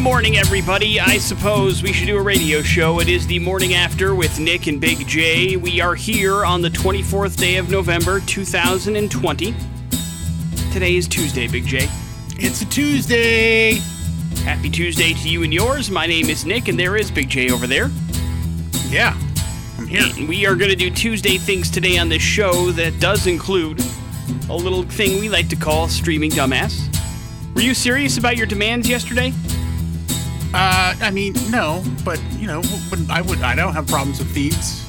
morning, everybody. I suppose we should do a radio show. It is the morning after with Nick and Big J. We are here on the 24th day of November, 2020. Today is Tuesday, Big J. It's a Tuesday. Happy Tuesday to you and yours. My name is Nick, and there is Big J over there. Yeah, I'm here. And we are going to do Tuesday things today on this show that does include a little thing we like to call streaming dumbass. Were you serious about your demands yesterday? Uh, I mean, no, but you know, I would, I don't have problems with themes.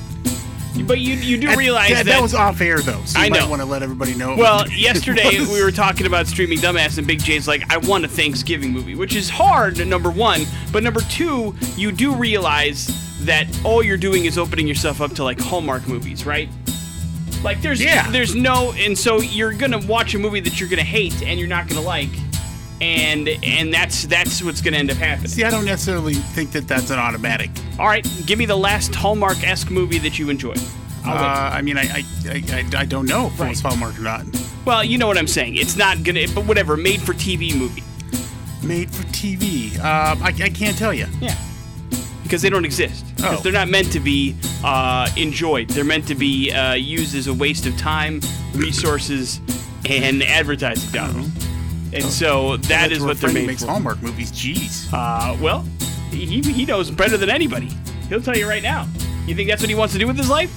But you you do And realize that, that, was off air though. So you I might know. want to let everybody know. Well, yesterday we were talking about streaming dumbass, and Big J's like, I want a Thanksgiving movie, which is hard, number one. But number two, you do realize that all you're doing is opening yourself up to like Hallmark movies, right? Like there's Yeah. there's no, and so you're gonna watch a movie that you're gonna hate and you're not gonna like, and and that's that's what's gonna end up happening. See, I don't necessarily think that that's an automatic. All right, give me the last Hallmark esque movie that you enjoyed. I'll wait. Uh, I mean, I, I, I, I, I don't know if it was Hallmark or not. well, you know what I'm saying. It's not gonna, but whatever. Made for TV movie. Made for TV. Uh, I, I can't tell you. Yeah. Because they don't exist. Because Oh. they're not meant to be uh, enjoyed. They're meant to be uh, used as a waste of time, resources, and advertising dollars. And so That's what they're made makes for. Hallmark movies. Jeez. Uh, well, he, he knows better than anybody. He'll tell you right now. You think that's what he wants to do with his life?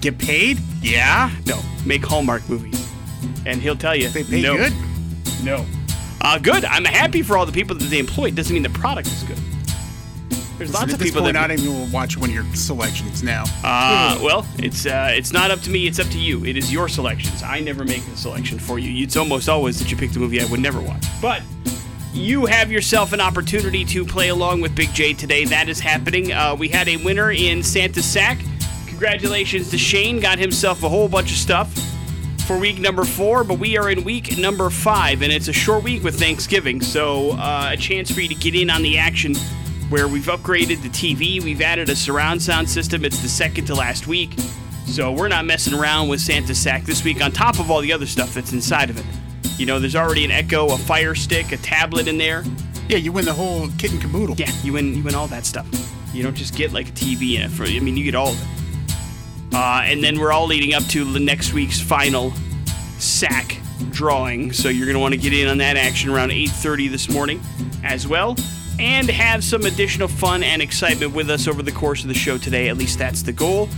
Get paid? Yeah. No. Make Hallmark movies. And he'll tell you. They pay no. good. No. Uh, good. I'm happy for all the people that they employ. Doesn't mean the product is good. There's lots of people point, that not even will watch one of your selections now. Uh, well, it's uh, it's not up to me. It's up to you. It is your selections. I never make a selection for you. It's almost always that you pick the movie I would never watch. But you have yourself an opportunity to play along with Big J today. That is happening. Uh, we had a winner in Santa Sack. Congratulations to Shane. Got himself a whole bunch of stuff for week number four, but we are in week number five, and it's a short week with Thanksgiving, so uh, a chance for you to get in on the action where we've upgraded the TV, we've added a surround sound system. It's the second to last week, so we're not messing around with Santa's Sack this week on top of all the other stuff that's inside of it. You know, there's already an Echo, a Fire Stick, a tablet in there. Yeah, you win the whole kit and caboodle. Yeah, you win, you win all that stuff. You don't just get like a TV in it. For, I mean, you get all of it. Uh, and then we're all leading up to the next week's final sack drawing. So you're going to want to get in on that action around 8:30 this morning as well and have some additional fun and excitement with us over the course of the show today. At least that's the goal.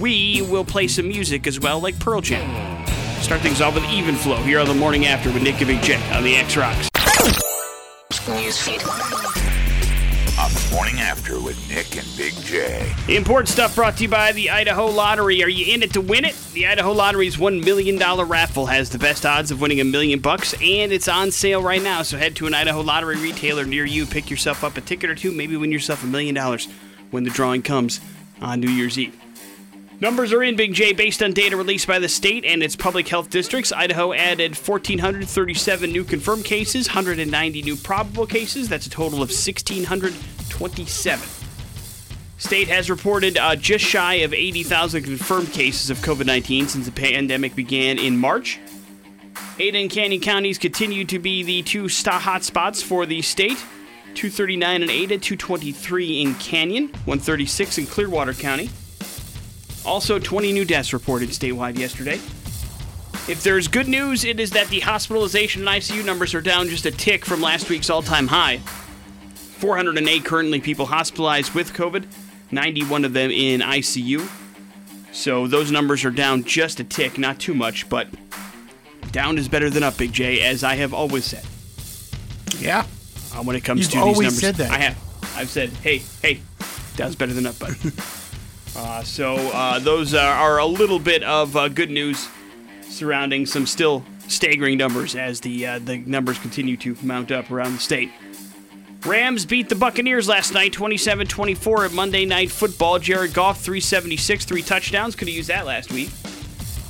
We will play some music as well like Pearl Jam. Start things off with Even Flow here on the morning after with Nick and Big on the X Rocks. Morning after with Nick and Big J. Important stuff brought to you by the Idaho Lottery. Are you in it to win it? The Idaho Lottery's $1 million raffle has the best odds of winning a million bucks, and it's on sale right now. So head to an Idaho Lottery retailer near you, pick yourself up a ticket or two, maybe win yourself a million dollars when the drawing comes on New Year's Eve. Numbers are in, Big J, based on data released by the state and its public health districts. Idaho added 1,437 new confirmed cases, 190 new probable cases. That's a total of 1,627. State has reported uh, just shy of 80,000 confirmed cases of COVID 19 since the pandemic began in March. Ada and Canyon counties continue to be the two hot spots for the state 239 in Ada, 223 in Canyon, 136 in Clearwater County. Also, 20 new deaths reported statewide yesterday. If there's good news, it is that the hospitalization and ICU numbers are down just a tick from last week's all time high. 408 currently people hospitalized with COVID, 91 of them in ICU. So those numbers are down just a tick, not too much, but down is better than up, Big J, as I have always said. Yeah. Uh, when it comes You've to these numbers, said that. I have. I've said, hey, hey, down's better than up, bud. uh, so uh, those are, are a little bit of uh, good news surrounding some still staggering numbers as the uh, the numbers continue to mount up around the state. Rams beat the Buccaneers last night 27-24 at Monday Night Football. Jared Goff 376, three touchdowns. Could have used that last week.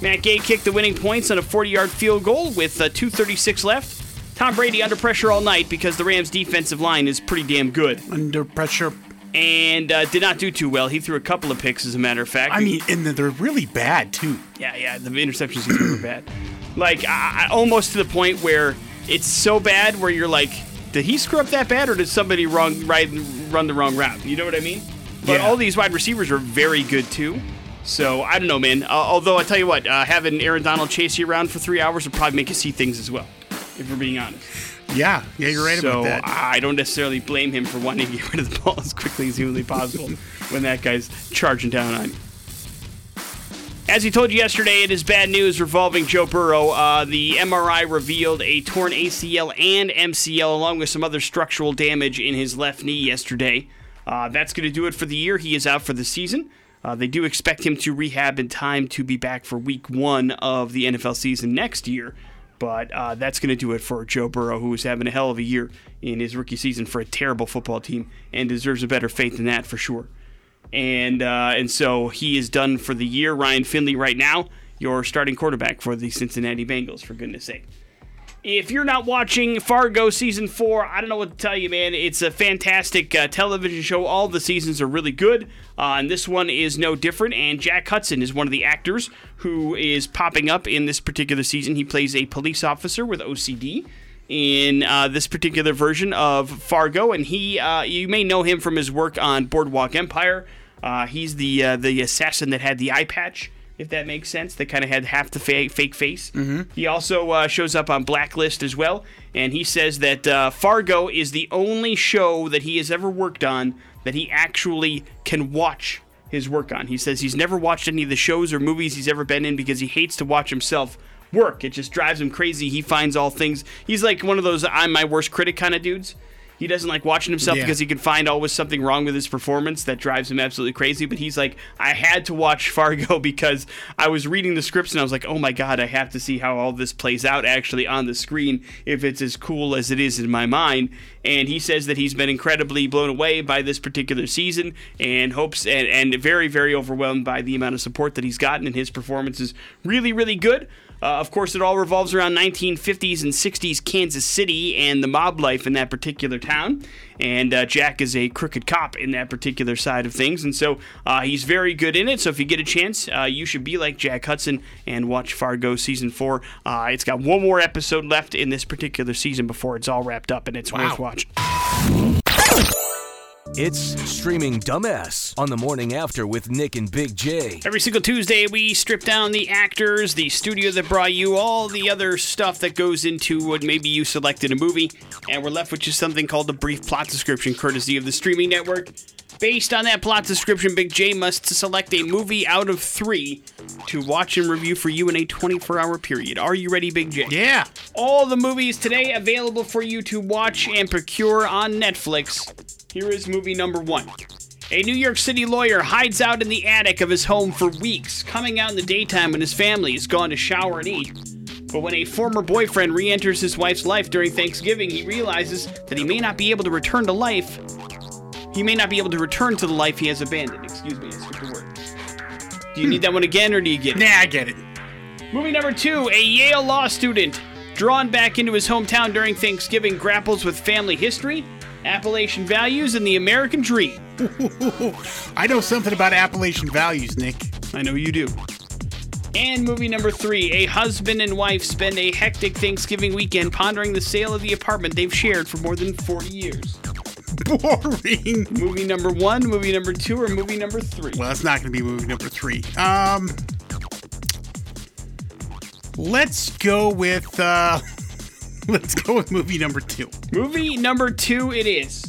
Matt Gay kicked the winning points on a 40-yard field goal with uh, 2:36 left. Tom Brady under pressure all night because the Rams' defensive line is pretty damn good Under pressure. and uh, did not do too well. He threw a couple of picks, as a matter of fact. I mean, and they're really bad too. Yeah, yeah, the interceptions he threw were bad. Like, I, I, almost to the point where it's so bad where you're like, did he screw up that bad, or did somebody wrong ride, run the wrong route? You know what I mean? But Yeah. all these wide receivers are very good too. So I don't know, man. Uh, although I tell you what, uh, having Aaron Donald chase you around for three hours would probably make you see things as well, if we're being honest. Yeah, yeah, you're right so about that. I don't necessarily blame him for wanting to get rid of the ball as quickly as humanly possible when that guy's charging down on you. As he told you yesterday, it is bad news revolving Joe Burrow. Uh, the MRI revealed a torn ACL and MCL, along with some other structural damage in his left knee yesterday. Uh, that's going to do it for the year. He is out for the season. Uh, they do expect him to rehab in time to be back for week one of the NFL season next year. But uh, that's going to do it for Joe Burrow, who is having a hell of a year in his rookie season for a terrible football team and deserves a better fate than that for sure and uh, and so he is done for the year. Ryan Finley, right now, your starting quarterback for the Cincinnati Bengals. For goodness sake. If you're not watching Fargo season four, I don't know what to tell you, man. It's a fantastic uh, television show. All the seasons are really good, uh, and this one is no different. And Jack Huston is one of the actors who is popping up in this particular season. He plays a police officer with OCD in uh, this particular version of Fargo, and he uh, you may know him from his work on Boardwalk Empire. Uh, he's the uh, the assassin that had the eye patch, if that makes sense. That kind of had half the fake, fake face. Mm-hmm. He also uh, shows up on Blacklist as well, and he says that uh, Fargo is the only show that he has ever worked on that he actually can watch his work on. He says he's never watched any of the shows or movies he's ever been in because he hates to watch himself work. It just drives him crazy. He finds all things. He's like one of those I'm my worst critic kind of dudes. He doesn't like watching himself Yeah. because he can find always something wrong with his performance that drives him absolutely crazy. But he's like, I had to watch Fargo because I was reading the scripts and I was like, oh my god, I have to see how all this plays out actually on the screen if it's as cool as it is in my mind. And he says that he's been incredibly blown away by this particular season and hopes and, and very, very overwhelmed by the amount of support that he's gotten. And his performance is really, really good. Uh, of course, it all revolves around 1950s and 60s Kansas City and the mob life in that particular town. And uh, Jack is a crooked cop in that particular side of things. And so uh, he's very good in it. So if you get a chance, uh, you should be like Jack Huston and watch Fargo season four. Uh, it's got one more episode left in this particular season before it's all wrapped up, and it's Wow. worth watching. It's Streaming Dumbass on the morning after with Nick and Big J. Every single Tuesday, we strip down the actors, the studio that brought you, all the other stuff that goes into what maybe you selected a movie, and we're left with just something called a brief plot description, courtesy of the streaming network. Based on that plot description, Big J must select a movie out of three to watch and review for you in a 24 hour period. Are you ready, Big J? Yeah. All the movies today available for you to watch and procure on Netflix. Here is movie number one. A New York City lawyer hides out in the attic of his home for weeks, coming out in the daytime when his family has gone to shower and eat. But when a former boyfriend re enters his wife's life during Thanksgiving, he realizes that he may not be able to return to life. He may not be able to return to the life he has abandoned. Excuse me, I skipped a word. Do you need that one again, or do you get it? Nah, I get it. Movie number two a Yale law student drawn back into his hometown during Thanksgiving grapples with family history, Appalachian values, and the American dream. I know something about Appalachian values, Nick. I know you do. And movie number three a husband and wife spend a hectic Thanksgiving weekend pondering the sale of the apartment they've shared for more than 40 years. Boring. Movie number one, movie number two, or movie number three? Well, that's not going to be movie number three. Um, let's go with uh, let's go with movie number two. Movie number two, it is.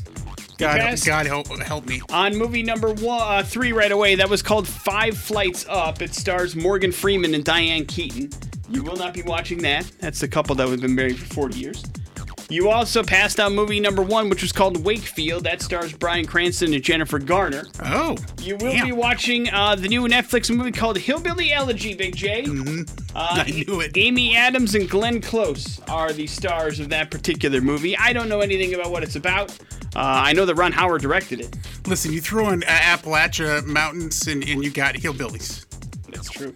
God, God help help me. On movie number one, uh, three right away, that was called Five Flights Up. It stars Morgan Freeman and Diane Keaton. You will not be watching that. That's the couple that have been married for 40 years. You also passed on movie number one, which was called Wakefield. That stars Bryan Cranston and Jennifer Garner. Oh, You will damn. be watching uh, the new Netflix movie called Hillbilly Elegy, Big J. Mm-hmm. Uh, I knew it. Amy Adams and Glenn Close are the stars of that particular movie. I don't know anything about what it's about. Uh, I know that Ron Howard directed it. Listen, you throw in uh, Appalachia Mountains and, and you got hillbillies. That's true.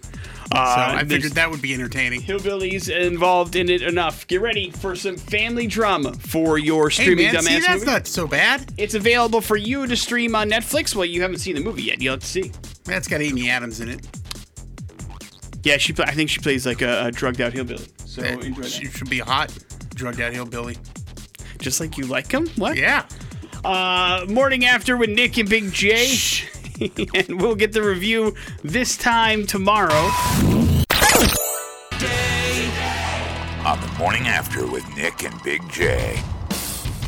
So Uh, I figured that would be entertaining. hillbillies involved in it enough. Get ready for some family drama for your streaming Hey man, dumbass see that's movie. not so bad. it's available for you to stream on Netflix. Well, you haven't seen the movie yet. You'll have to see. That's got Amy Adams in it. Yeah, she. I think she plays like a, a drugged out hillbilly. So That- enjoy she should be a hot, drugged out hillbilly. Just like you like him. What? Yeah. Uh, morning after with Nick and Big J. and we'll get the review this time tomorrow. On the morning after with Nick and Big J.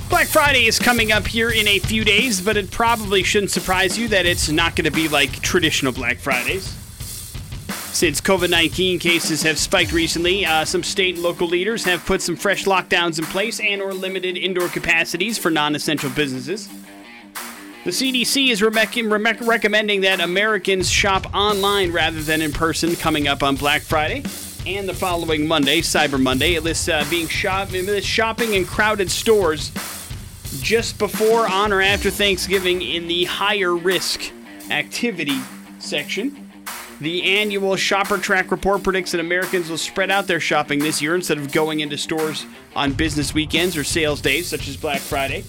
Black Friday is coming up here in a few days, but it probably shouldn't surprise you that it's not going to be like traditional Black Fridays. Since COVID 19 cases have spiked recently, uh, some state and local leaders have put some fresh lockdowns in place and or limited indoor capacities for non-essential businesses. The CDC is re- recommending that Americans shop online rather than in person coming up on Black Friday and the following Monday, Cyber Monday. It lists uh, being shop- shopping in crowded stores just before, on, or after Thanksgiving in the higher risk activity section. The annual ShopperTrak report predicts that Americans will spread out their shopping this year instead of going into stores on business weekends or sales days, such as Black Friday.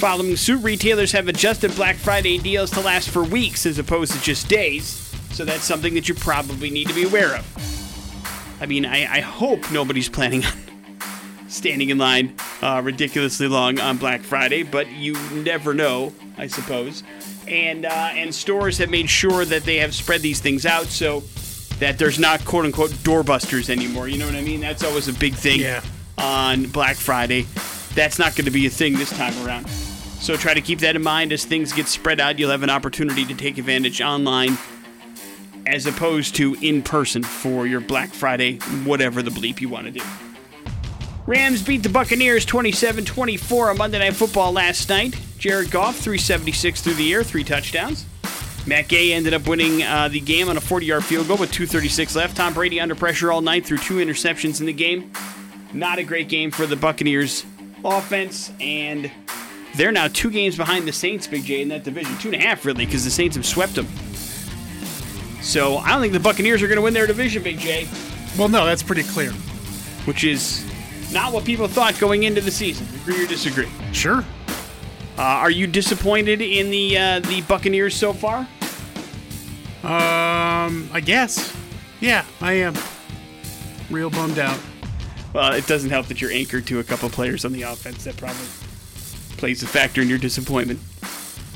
Following suit, retailers have adjusted Black Friday deals to last for weeks as opposed to just days, so that's something that you probably need to be aware of. I mean, I, I hope nobody's planning on standing in line uh, ridiculously long on Black Friday, but you never know, I suppose and uh, and stores have made sure that they have spread these things out so that there's not quote unquote doorbusters anymore. You know what I mean? That's always a big thing yeah. on Black Friday. That's not going to be a thing this time around. So try to keep that in mind as things get spread out. You'll have an opportunity to take advantage online as opposed to in person for your Black Friday, whatever the bleep you want to do. Rams beat the Buccaneers 27 24 on Monday Night Football last night. Jared Goff, 376 through the air, three touchdowns. Matt Gay ended up winning uh, the game on a 40 yard field goal with 2.36 left. Tom Brady under pressure all night through two interceptions in the game. Not a great game for the Buccaneers offense, and they're now two games behind the Saints, Big J, in that division. Two and a half, really, because the Saints have swept them. So I don't think the Buccaneers are going to win their division, Big J. Well, no, that's pretty clear. Which is not what people thought going into the season. Agree or disagree? Sure. Uh, are you disappointed in the uh, the Buccaneers so far? Um, I guess. Yeah, I am. Real bummed out. Well, it doesn't help that you're anchored to a couple players on the offense. That probably plays a factor in your disappointment.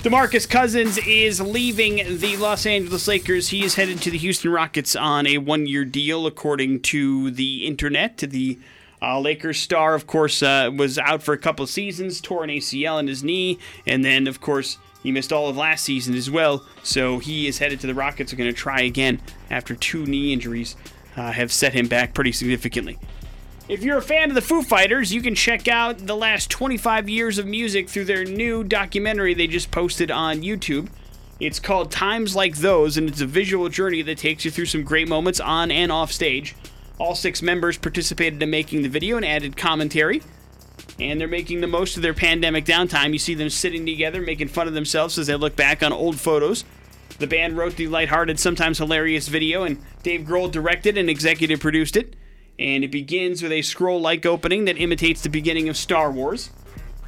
DeMarcus Cousins is leaving the Los Angeles Lakers. He is headed to the Houston Rockets on a one-year deal, according to the internet, the uh, Lakers star, of course, uh, was out for a couple seasons, tore an ACL in his knee, and then, of course, he missed all of last season as well. So he is headed to the Rockets. Are going to try again after two knee injuries uh, have set him back pretty significantly. If you're a fan of the Foo Fighters, you can check out the last 25 years of music through their new documentary they just posted on YouTube. It's called Times Like Those, and it's a visual journey that takes you through some great moments on and off stage. All six members participated in making the video and added commentary. And they're making the most of their pandemic downtime. You see them sitting together, making fun of themselves as they look back on old photos. The band wrote the lighthearted, sometimes hilarious video, and Dave Grohl directed and executive produced it. And it begins with a scroll like opening that imitates the beginning of Star Wars.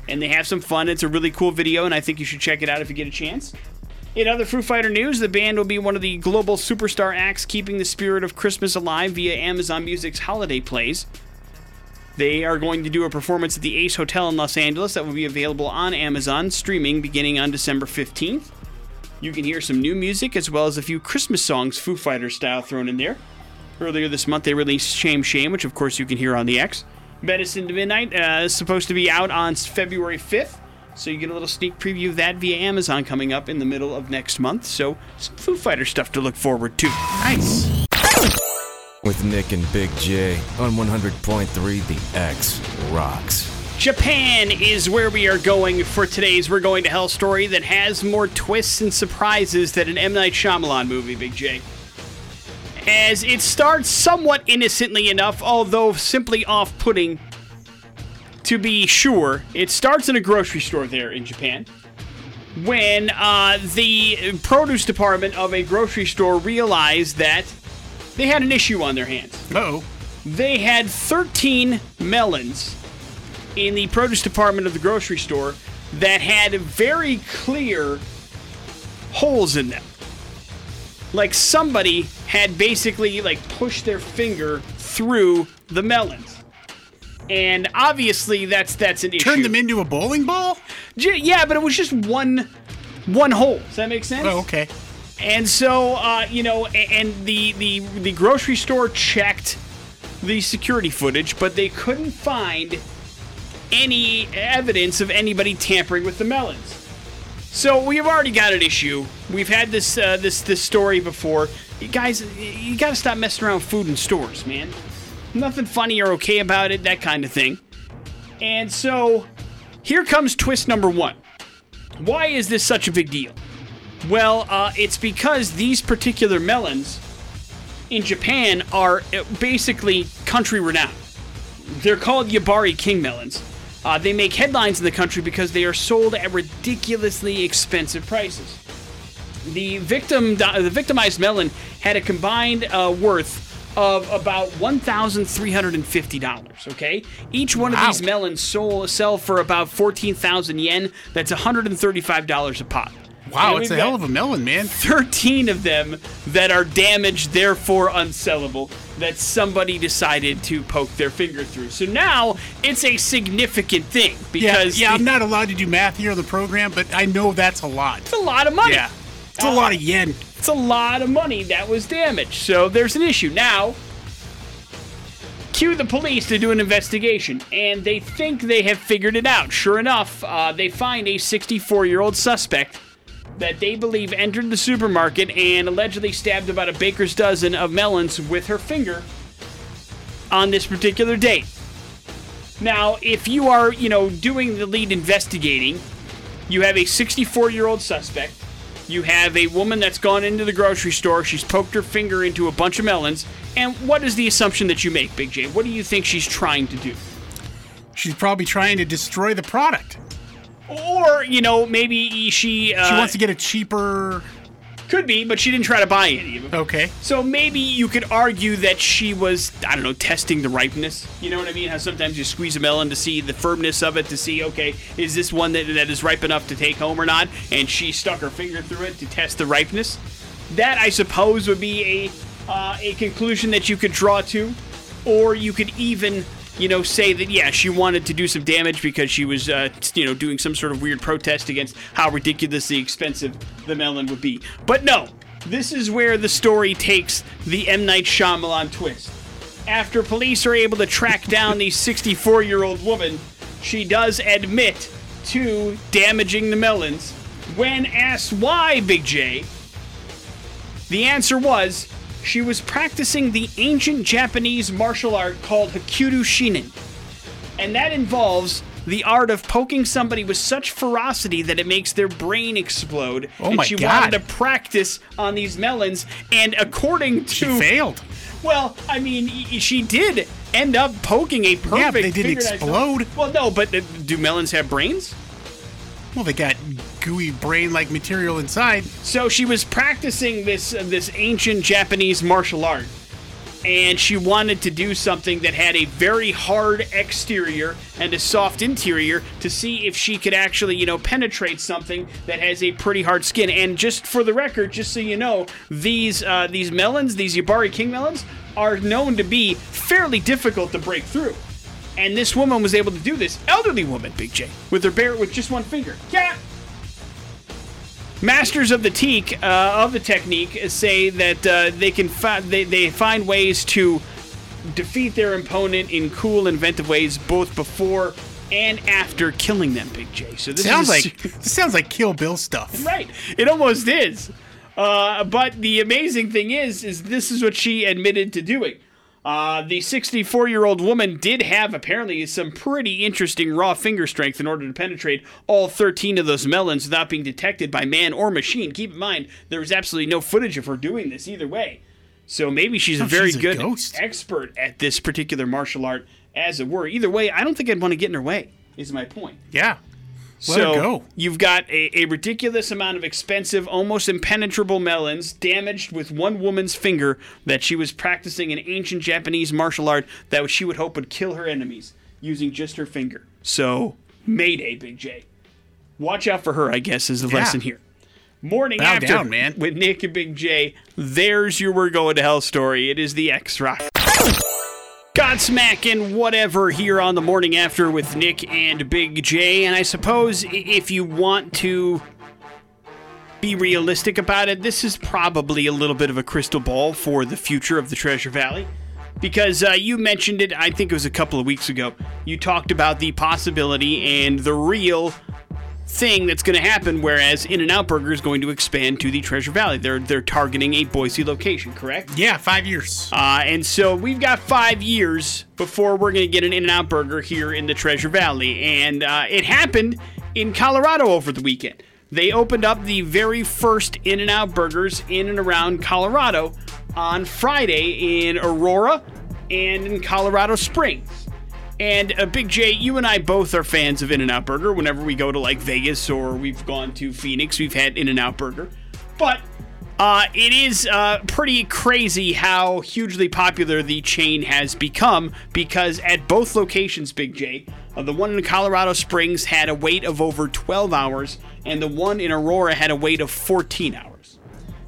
And they have some fun. It's a really cool video, and I think you should check it out if you get a chance. In other Foo Fighter news, the band will be one of the global superstar acts keeping the spirit of Christmas alive via Amazon Music's holiday plays. They are going to do a performance at the Ace Hotel in Los Angeles that will be available on Amazon streaming beginning on December 15th. You can hear some new music as well as a few Christmas songs, Foo Fighter style, thrown in there. Earlier this month, they released Shame Shame, which of course you can hear on the X. Medicine to Midnight uh, is supposed to be out on February 5th. So you get a little sneak preview of that via Amazon coming up in the middle of next month. So some Foo Fighter stuff to look forward to. Nice. With Nick and Big J on 100.3 The X Rocks. Japan is where we are going for today's We're Going to Hell story that has more twists and surprises than an M. Night Shyamalan movie, Big J. As it starts somewhat innocently enough, although simply off putting to be sure, it starts in a grocery store there in Japan when uh, the produce department of a grocery store realized that they had an issue on their hands. oh. They had 13 melons in the produce department of the grocery store that had very clear holes in them. Like somebody had basically like pushed their finger through the melons. And obviously, that's that's an issue. Turn them into a bowling ball? J- yeah, but it was just one one hole. Does that make sense? Oh, okay. And so, uh, you know, a- and the, the the grocery store checked the security footage, but they couldn't find any evidence of anybody tampering with the melons. So we've already got an issue. We've had this uh, this this story before. You guys, you got to stop messing around with food in stores, man. Nothing funny or okay about it, that kind of thing. And so, here comes twist number one. Why is this such a big deal? Well, uh, it's because these particular melons in Japan are uh, basically country renowned. They're called Yubari King melons. Uh, they make headlines in the country because they are sold at ridiculously expensive prices. The victim, the victimized melon, had a combined uh, worth of about one thousand three hundred and fifty dollars. Okay, each one Wow. of these melons sold sell for about fourteen thousand yen. That's one hundred and thirty-five dollars a pop. Wow, it's a hell of a melon, man. 13 of them that are damaged, therefore unsellable, that somebody decided to poke their finger through. So now it's a significant thing because yeah, the- I'm not allowed to do math here on the program, but I know that's a lot. it's a lot of money. Yeah. It's a lot of yen. It's a lot of money that was damaged. So there's an issue. Now, cue the police to do an investigation, and they think they have figured it out. Sure enough, uh, they find a 64 year old suspect that they believe entered the supermarket and allegedly stabbed about a baker's dozen of melons with her finger on this particular date. Now, if you are, you know, doing the lead investigating, you have a 64 year old suspect. You have a woman that's gone into the grocery store. She's poked her finger into a bunch of melons. And what is the assumption that you make, Big J? What do you think she's trying to do? She's probably trying to destroy the product. Or, you know, maybe she. Uh, She wants to get a cheaper. Could be, but she didn't try to buy any of them. Okay. So maybe you could argue that she was, I don't know, testing the ripeness. You know what I mean? How sometimes you squeeze a melon to see the firmness of it, to see, okay, is this one that, that is ripe enough to take home or not? And she stuck her finger through it to test the ripeness. That, I suppose, would be a uh, a conclusion that you could draw to, or you could even, you know, say that yeah, she wanted to do some damage because she was, uh, you know, doing some sort of weird protest against how ridiculously expensive the melon would be. But no, this is where the story takes the M Night Shyamalan twist. After police are able to track down the 64 year old woman, she does admit to damaging the melons. When asked why, Big J, the answer was she was practicing the ancient Japanese martial art called Hokuto Shinken. And that involves the art of poking somebody with such ferocity that it makes their brain explode. Oh and my she God. wanted to practice on these melons, and according to She failed. well, I mean, she did end up poking a perfect. Yeah, but they didn't explode. Well, no, but uh, do melons have brains? Well, they got gooey brain-like material inside. So she was practicing this uh, this ancient Japanese martial art, and she wanted to do something that had a very hard exterior and a soft interior to see if she could actually, you know, penetrate something that has a pretty hard skin. And just for the record, just so you know, these uh, these melons, these Yubari King melons, are known to be fairly difficult to break through. And this woman was able to do this. Elderly woman, Big J, with her bare with just one finger. Yeah. Masters of the teak uh, of the technique say that uh, they can fi- they, they find ways to defeat their opponent in cool, inventive ways, both before and after killing them. Big J. So this Sounds is like this sounds like Kill Bill stuff. right. It almost is. Uh, but the amazing thing is, is this is what she admitted to doing. Uh, the 64 year old woman did have apparently some pretty interesting raw finger strength in order to penetrate all 13 of those melons without being detected by man or machine. Keep in mind, there was absolutely no footage of her doing this either way. So maybe she's a Oh, very she's a good ghost. expert at this particular martial art, as it were. Either way, I don't think I'd want to get in her way, is my point. Yeah. Let so go. you've got a, a ridiculous amount of expensive, almost impenetrable melons damaged with one woman's finger that she was practicing an ancient Japanese martial art that she would hope would kill her enemies using just her finger. So, Mayday, Big J. Watch out for her, I guess, is the Yeah. lesson here. Morning Bow after down, man. with Nick and Big J. There's your We're Going to Hell story. It is the X Rock. Godsmack and whatever here on the morning after with Nick and Big J. And I suppose if you want to be realistic about it, this is probably a little bit of a crystal ball for the future of the Treasure Valley. Because uh, you mentioned it, I think it was a couple of weeks ago. You talked about the possibility and the real thing that's going to happen, whereas In N Out Burger is going to expand to the Treasure Valley. They're, they're targeting a Boise location, correct? Yeah, five years. Uh, and so we've got five years before we're going to get an In N Out burger here in the Treasure Valley. And uh, it happened in Colorado over the weekend. They opened up the very first In N Out burgers in and around Colorado on Friday in Aurora and in Colorado Springs. And uh, Big J, you and I both are fans of In N Out Burger. Whenever we go to like Vegas or we've gone to Phoenix, we've had In N Out Burger. But uh, it is uh, pretty crazy how hugely popular the chain has become because at both locations, Big J, uh, the one in Colorado Springs had a wait of over 12 hours, and the one in Aurora had a wait of 14 hours.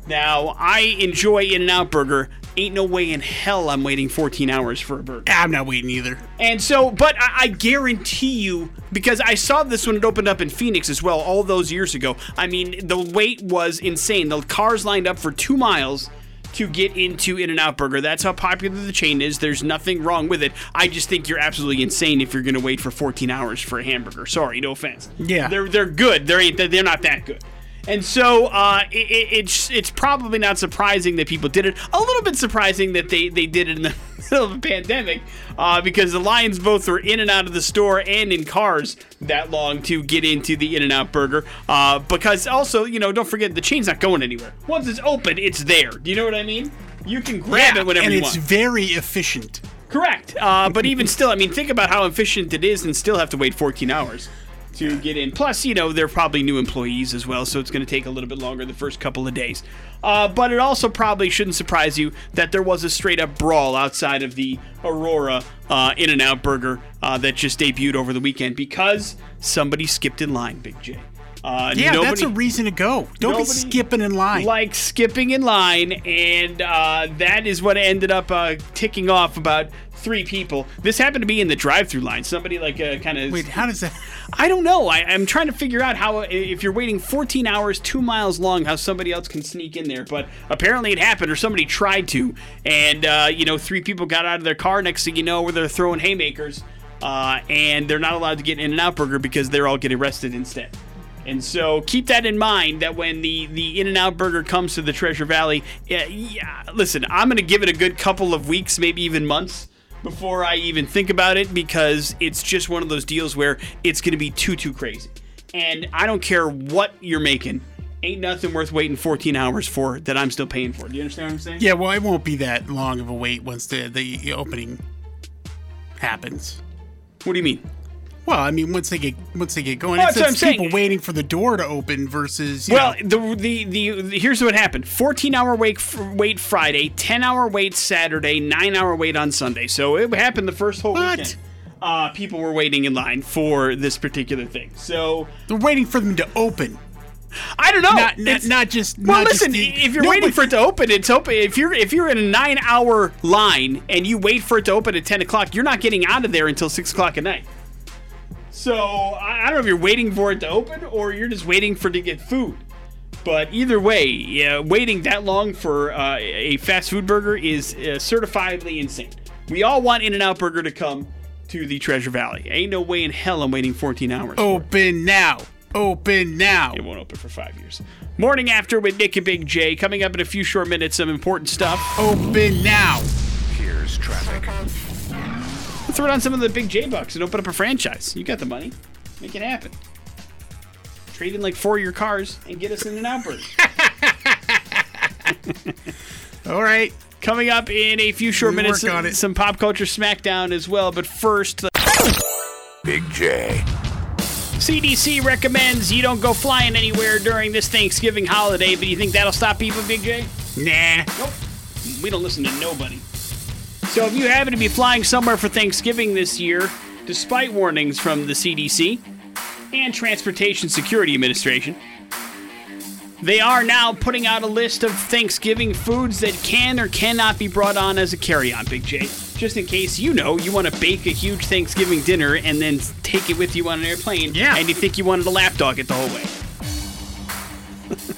Now, I enjoy In N Out Burger. Ain't no way in hell I'm waiting 14 hours for a burger. I'm not waiting either. And so, but I, I guarantee you, because I saw this when it opened up in Phoenix as well, all those years ago. I mean, the wait was insane. The cars lined up for two miles to get into In N Out Burger. That's how popular the chain is. There's nothing wrong with it. I just think you're absolutely insane if you're going to wait for 14 hours for a hamburger. Sorry, no offense. Yeah. they're they're good. They're they're not that good. And so uh, it, it- it's it's probably not surprising that people did it. A little bit surprising that they, they did it in the middle of a pandemic uh, because the Lions both were in and out of the store and in cars that long to get into the In and Out Burger. Uh, because also, you know, don't forget the chain's not going anywhere. Once it's open, it's there. Do you know what I mean? You can grab yeah, it whenever and you it's very efficient. Correct. Uh, but even still, I mean, think about how efficient it is and still have to wait 14 hours to get in. Plus, you know, they're probably new employees as well, so it's going to take a little bit longer the first couple of days. Uh, but it also probably shouldn't surprise you that there was a straight up brawl outside of the Aurora uh, In N Out Burger uh, that just debuted over the weekend because somebody skipped in line, Big J. Uh, Yeah, nobody- that's a reason to go. Don't be skipping in line. like skipping in line, and uh, that is what ended up uh, ticking off about three people. This happened to be in the drive-through line. Somebody like uh, kind of. Wait, how does that? I don't know. I, I'm trying to figure out how if you're waiting 14 hours, two miles long, how somebody else can sneak in there. But apparently it happened, or somebody tried to, and uh, you know, three people got out of their car. Next thing you know, where they're throwing haymakers, uh, and they're not allowed to get In and Out Burger because they're all getting arrested instead. And so keep that in mind that when the the In and Out Burger comes to the Treasure Valley, yeah, yeah listen, I'm gonna give it a good couple of weeks, maybe even months before I even think about it because it's just one of those deals where it's gonna be too too crazy. And I don't care what you're making, ain't nothing worth waiting 14 hours for that I'm still paying for. Do you understand what I'm saying? Yeah, well, it won't be that long of a wait once the the opening happens. What do you mean? Well, I mean, once they get once they get going, Well, it's, it's people saying. waiting for the door to open versus Well, the, the the the here's what happened: 14 hour wait wait Friday, 10 hour wait Saturday, 9 hour wait on Sunday. So it happened the first whole What? weekend. Uh, people were waiting in line for this particular thing. So they're waiting for them to open. I don't know. Not, not, not just. well, not just listen. the- if you're No, waiting but- for it to open, it's open. If you're if you're in a nine hour line and you wait for it to open at 10 o'clock, you're not getting out of there until six o'clock at night. So I I don't know if you're waiting for it to open or you're just waiting for it to get food. But either way, yeah, waiting that long for uh, a fast food burger is uh, certifiably insane. We all want In and Out Burger to come to the Treasure Valley. Ain't no way in hell I'm waiting 14 hours. for it. open now. Open now. It won't open for five years. Morning after with Nick and Big J. Coming up in a few short minutes, some important stuff. Open now. Here's traffic. Let's throw down some of the Big J bucks and open up a franchise. You got the money. Make it happen. Trade in like four of your cars and get us in an outburst. All right. Coming up in a few short We minutes, work on it. some pop culture smackdown as well. But first, the Big J. CDC recommends you don't go flying anywhere during this Thanksgiving holiday. But you think that'll stop people, Big J? Nah. Nope. We don't listen to nobody. So if you happen to be flying somewhere for Thanksgiving this year, despite warnings from the CDC and Transportation Security Administration, they are now putting out a list of Thanksgiving foods that can or cannot be brought on as a carry-on, Big J. just in case you know you want to bake a huge Thanksgiving dinner and then take it with you on an airplane. Yeah. And you think you wanted to lapdog it the whole way.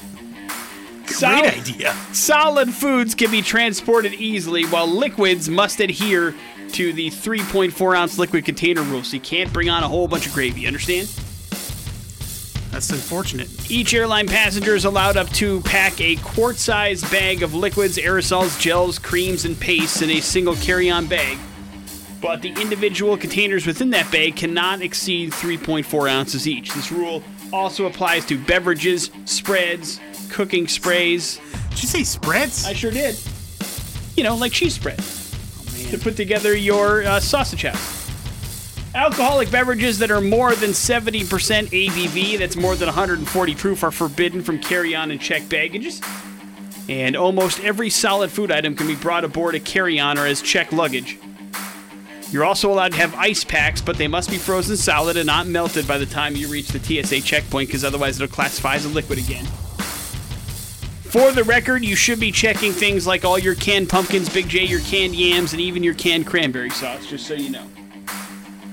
Great idea. Solid foods can be transported easily, while liquids must adhere to the 3.4 ounce liquid container rule. So you can't bring on a whole bunch of gravy. Understand? That's unfortunate. Each airline passenger is allowed up to pack a quart sized bag of liquids, aerosols, gels, creams, and pastes in a single carry on bag. But the individual containers within that bag cannot exceed 3.4 ounces each. This rule also applies to beverages, spreads, cooking sprays. Did you say spreads? I sure did. You know, like cheese spread. To put together your uh, sausage house. Alcoholic beverages that are more than 70% ABV, that's more than 140 proof, are forbidden from carry on and checked baggages. And almost every solid food item can be brought aboard a carry on or as checked luggage. You're also allowed to have ice packs, but they must be frozen solid and not melted by the time you reach the TSA checkpoint, because otherwise it'll classify as a liquid again. For the record, you should be checking things like all your canned pumpkins, Big J, your canned yams, and even your canned cranberry sauce, just so you know.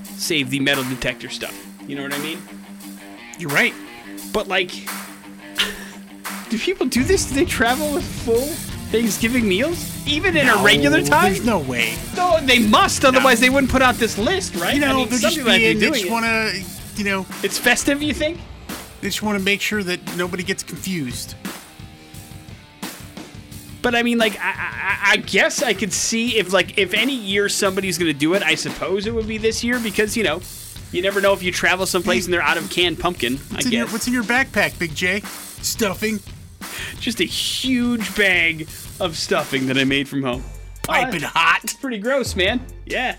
Save the metal detector stuff. You know what I mean? You're right. But, like, do people do this? Do they travel with full Thanksgiving meals? Even in a regular time? There's no way. No, they must, otherwise they wouldn't put out this list, right? You know, I mean, they're just people have to being, they just want to, you know, It's festive, you think? they just want to make sure that nobody gets confused. But I mean, like, I, I, I guess I could see if, like, if any year somebody's going to do it, I suppose it would be this year because, you know, you never know if you travel someplace and they're out of canned pumpkin. I What's in, your, what's in your backpack, Big J? Stuffing, Just a huge bag of stuffing that I made from home. piping hot. It's pretty gross, man. Yeah.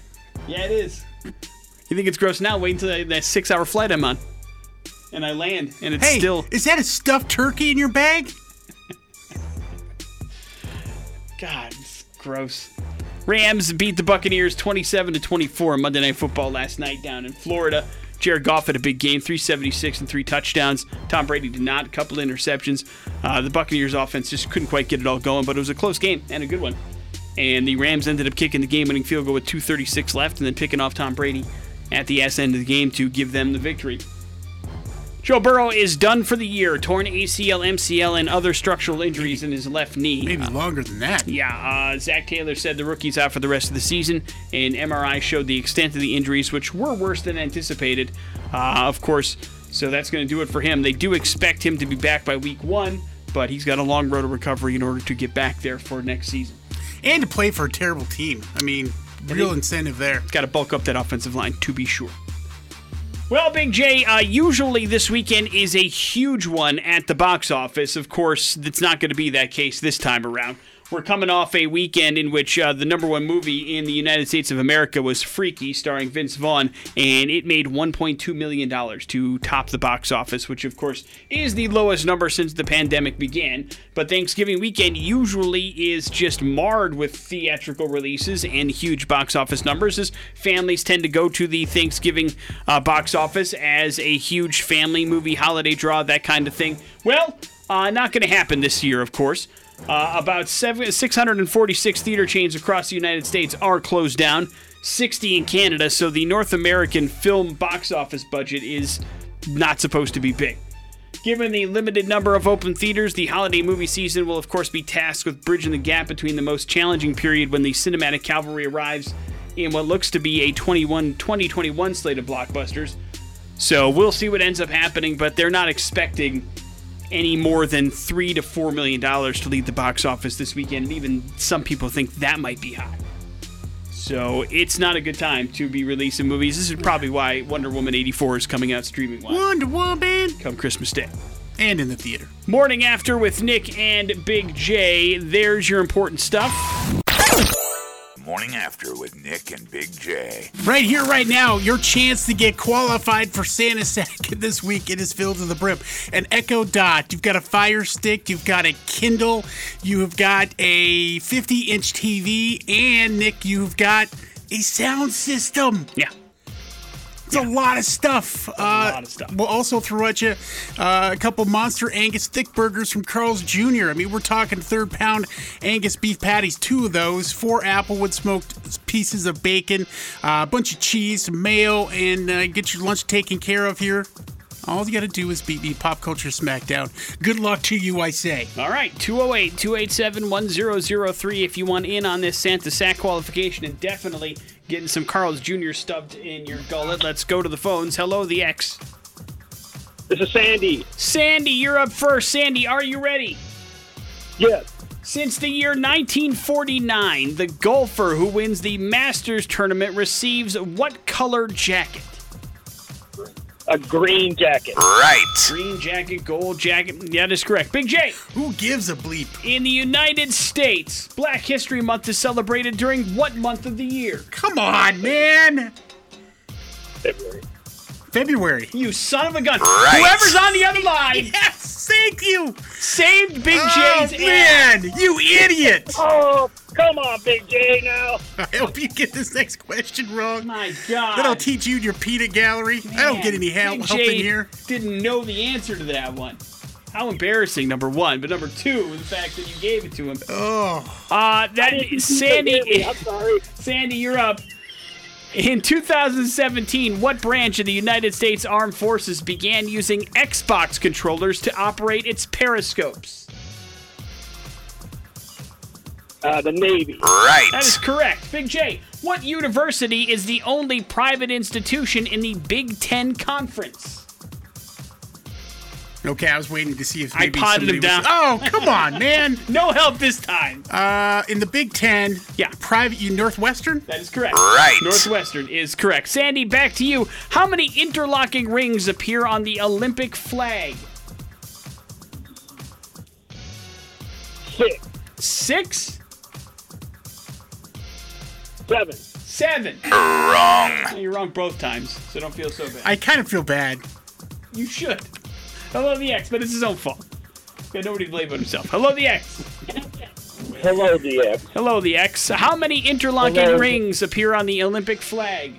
Yeah, it is. You think it's gross now? Wait until that- that six hour flight I'm on. And I land, and it's Hey, still. is that a stuffed turkey in your bag? God, it's gross. Rams beat the Buccaneers 27 to 24 in Monday Night Football last night down in Florida. Jared Goff had a big game, 376 and three touchdowns. Tom Brady did not, a couple interceptions. Uh, the Buccaneers offense just couldn't quite get it all going, but it was a close game and a good one. And the Rams ended up kicking the game-winning field goal with 2:36 left, and then picking off Tom Brady at the end of the game to give them the victory. Joe Burrow is done for the year. Torn ACL, MCL, and other structural injuries in his left knee. Maybe longer than that. Yeah, uh, Zac Taylor said the rookie's out for the rest of the season. An MRI showed the extent of the injuries, which were worse than anticipated, uh, of course. So that's going to do it for him. They do expect him to be back by week one, but he's got a long road to recovery in order to get back there for next season. And to play for a terrible team. I mean, real incentive there. Got to bulk up that offensive line, to be sure. Well, Big J, uh, usually this weekend is a huge one at the box office. Of course, it's not going to be that case this time around. We're coming off a weekend in which uh, the number one movie in the United States of America was Freaky, starring Vince Vaughn, and it made $1.2 million to top the box office, which, of course, is the lowest number since the pandemic began. But Thanksgiving weekend usually is just marred with theatrical releases and huge box office numbers, as families tend to go to the Thanksgiving uh, box office as a huge family movie holiday draw, that kind of thing. Well, uh, not going to happen this year, of course. Uh, about seven, 646 theater chains across the United States are closed down, 60 in Canada, so the North American film box office budget is not supposed to be big. Given the limited number of open theaters, the holiday movie season will, of course, be tasked with bridging the gap between the most challenging period when the cinematic cavalry arrives in what looks to be a 21 2021 slate of blockbusters. So we'll see what ends up happening, but they're not expecting any more than three to four million dollars to lead the box office this weekend, and even some people think that might be high. So it's not a good time to be releasing movies. This is probably why Wonder Woman 84 is coming out streaming wise Wonder Woman. come Christmas Day. And in the theater. Morning after with Nick and Big J. There's your important stuff. Morning After with Nick and Big J. Right here, right now, your chance to get qualified for Santa Sack this week. It is filled to the brim. An Echo Dot. You've got a Fire Stick. You've got a Kindle. You have got a 50 inch TV. And, Nick, you've got a sound system. Yeah. It's a lot of stuff. A lot of stuff. We'll also throw at you uh, a couple Monster Angus thick burgers from Carl's Jr. I mean, we're talking third pound Angus beef patties, two of those, four Applewood smoked pieces of bacon, uh, a bunch of cheese, mayo, and uh, get your lunch taken care of here. All you got to do is beat me Pop Culture Smackdown. Good luck to you, I say. All right, 208 287 1003 if you want in on this Santa Sack qualification and definitely getting some Carl's Jr. stuffed in your gullet. Let's go to the phones. Hello, the X. This is Sandy. Sandy, you're up first. Sandy, are you ready? Yes. Since the year 1949, the golfer who wins the Masters tournament receives what color jacket? A green jacket. Right. Green jacket, gold jacket. Yeah, that is correct. Big J. Who gives a bleep? In the United States, Black History Month is celebrated during what month of the year? Come on, man. February. February. You son of a gun. Right. Whoever's on the other line Yes, thank you. saved Big Oh, J's ass. man, you idiot. Oh, come on, Big J now. I hope you get this next question wrong. My God. Then I'll teach you your peanut gallery. I don't get any help, Big help J in here. Didn't know the answer to that one. How embarrassing, number one. But number two, the fact that you gave it to him. Oh, Uh, that Sandy, I'm sorry. Sandy, you're up. In 2017, what branch of the United States Armed Forces began using Xbox controllers to operate its periscopes? Uh, the Navy. Right. That is correct. Big J, what university is the only private institution in the Big Ten Conference? Okay. I was waiting to see if I maybe potted somebody him down. Was, oh, come on, man. No help this time. Uh, in the Big Ten, Yeah. private, you Northwestern. That is correct. Right. Northwestern is correct. Sandy, back to you. How many interlocking rings appear on the Olympic flag? Six. Six? Seven. Seven. Wrong. You're wrong both times, so don't feel so bad. I kind of feel bad. You should. Hello, the X, but it's his own fault. Got nobody to blame but himself. Hello, the X. Hello, DX. Hello, the X. How many interlocking Hello. rings appear on the Olympic flag?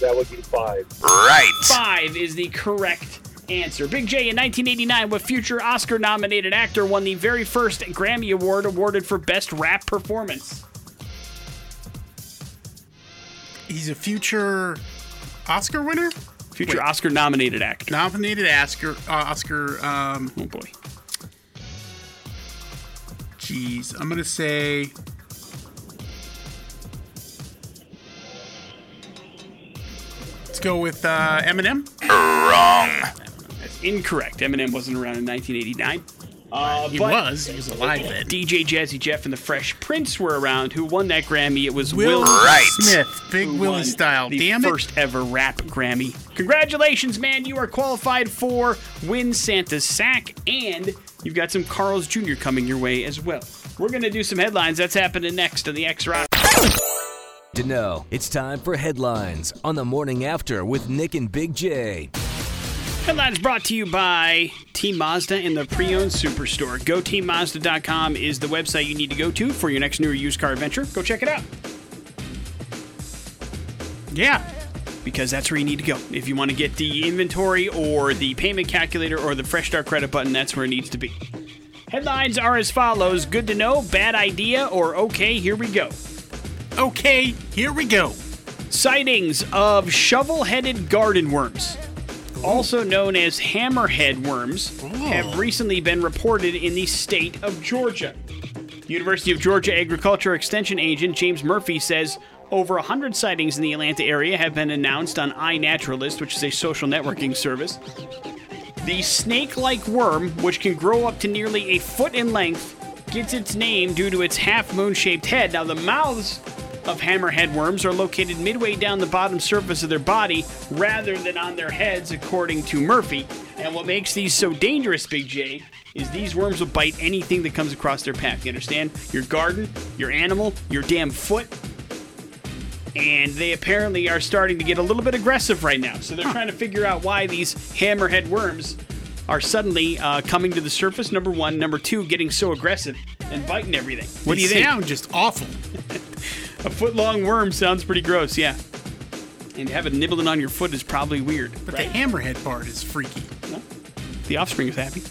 That would be five. Right. Five is the correct answer. Big J in 1989, what future Oscar nominated actor won the very first Grammy Award awarded for Best Rap Performance? He's a future Oscar winner, Future Wait. Oscar nominated actor. nominated Oscar. Uh, Oscar. Um, Oh boy. Jeez, I'm gonna say. Let's go with uh, Eminem. Wrong. That's incorrect. Eminem wasn't around in 1989. Uh, He was. He was alive then. DJ Jazzy Jeff and the Fresh Prince were around. Who won that Grammy? It was Will, Will Right. Smith, Big who Willie style. The Damn it. first ever rap Grammy. Congratulations, man! You are qualified for Win Santa's Sack, and you've got some Carl's Jr. coming your way as well. We're gonna do some headlines. That's happening next on the X Rock. To know, it's time for headlines on the morning after with Nick and Big J. Headlines brought to you by Team Mazda and the Pre-Owned Superstore. GoTeamMazda.com is the website you need to go to for your next new or used car adventure. Go check it out Yeah. because that's where you need to go. If you want to get the inventory or the payment calculator or the Fresh Start credit button, that's where it needs to be. Headlines are as follows Good to know, bad idea, or okay, here we go. Okay, here we go. Sightings of shovel headed garden worms, also known as hammerhead worms, have oh. recently been reported in the state of Georgia. University of Georgia Agriculture Extension agent James Murphy says over 100 sightings in the Atlanta area have been announced on iNaturalist, which is a social networking service. The snake like worm, which can grow up to nearly a foot in length, gets its name due to its half moon shaped head. Now, the mouths of hammerhead worms are located midway down the bottom surface of their body rather than on their heads, according to Murphy. And what makes these so dangerous, Big J, is these worms will bite anything that comes across their path. You understand? Your garden, your animal, your damn foot. And they apparently are starting to get a little bit aggressive right now. So they're trying to figure out why these hammerhead worms are suddenly uh, coming to the surface. Number one. Number two, getting so aggressive and biting everything. What do They you think? sound just awful. A foot long worm sounds pretty gross, yeah. And to have it nibbling on your foot is probably weird. But right? the hammerhead part is freaky. the offspring is happy.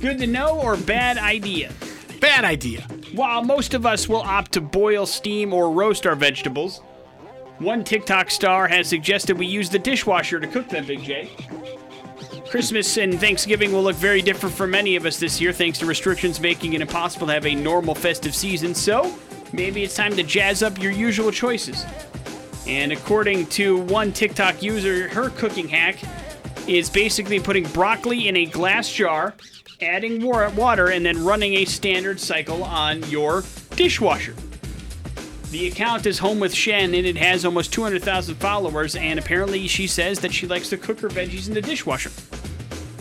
Good to know or bad idea? Bad idea. While most of us will opt to boil, steam, or roast our vegetables, one TikTok star has suggested we use the dishwasher to cook them, Big J. Christmas and Thanksgiving will look very different for many of us this year thanks to restrictions making it impossible to have a normal festive season, so maybe it's time to jazz up your usual choices. And according to one TikTok user, her cooking hack is basically putting broccoli in a glass jar, adding wa- water, and then running a standard cycle on your dishwasher. The account is Home with Shen and it has almost 200,000 followers, and apparently she says that she likes to cook her veggies in the dishwasher.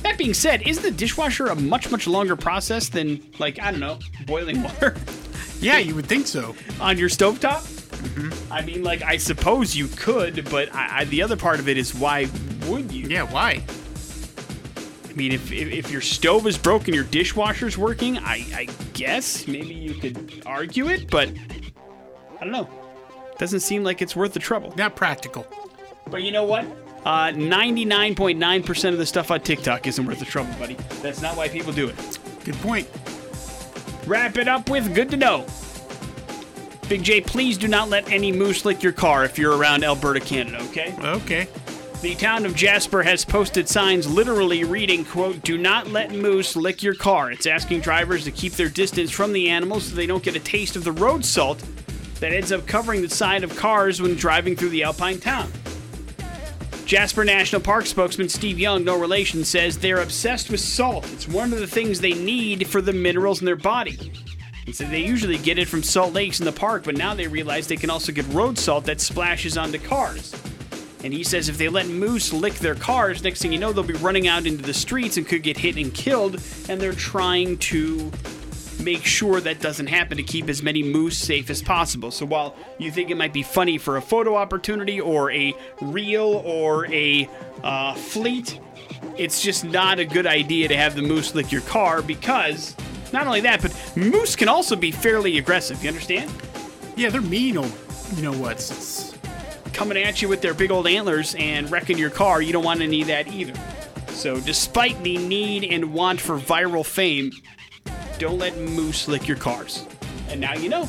That being said, is the dishwasher a much, much longer process than, like, I don't know, boiling water Yeah, you would think so. on your stovetop? I mean, like, I suppose you could, but I, I, the other part of it is why would you? Yeah, why? I mean, if, if, if your stove is broken, your dishwasher's working, I, I guess maybe you could argue it, but I don't know. Doesn't seem like it's worth the trouble. Not practical. But you know what? Uh, 99.9% of the stuff on TikTok isn't worth the trouble, buddy. That's not why people do it. Good point. Wrap it up with good to know. Big J, please do not let any moose lick your car if you're around Alberta, Canada, okay? Okay. The town of Jasper has posted signs literally reading, quote, do not let moose lick your car. It's asking drivers to keep their distance from the animals so they don't get a taste of the road salt that ends up covering the side of cars when driving through the alpine town. Jasper National Park spokesman Steve Young, no relation, says they're obsessed with salt. It's one of the things they need for the minerals in their body. He said they usually get it from salt lakes in the park, but now they realize they can also get road salt that splashes onto cars. And he says if they let moose lick their cars, next thing you know, they'll be running out into the streets and could get hit and killed. And they're trying to make sure that doesn't happen to keep as many moose safe as possible. So while you think it might be funny for a photo opportunity or a reel or a uh, fleet, it's just not a good idea to have the moose lick your car because not only that, but moose can also be fairly aggressive. You understand? Yeah, they're mean. Old, you know what? It's, coming at you with their big old antlers and wrecking your car, you don't want any of that either. So, despite the need and want for viral fame, don't let moose lick your cars. And now you know.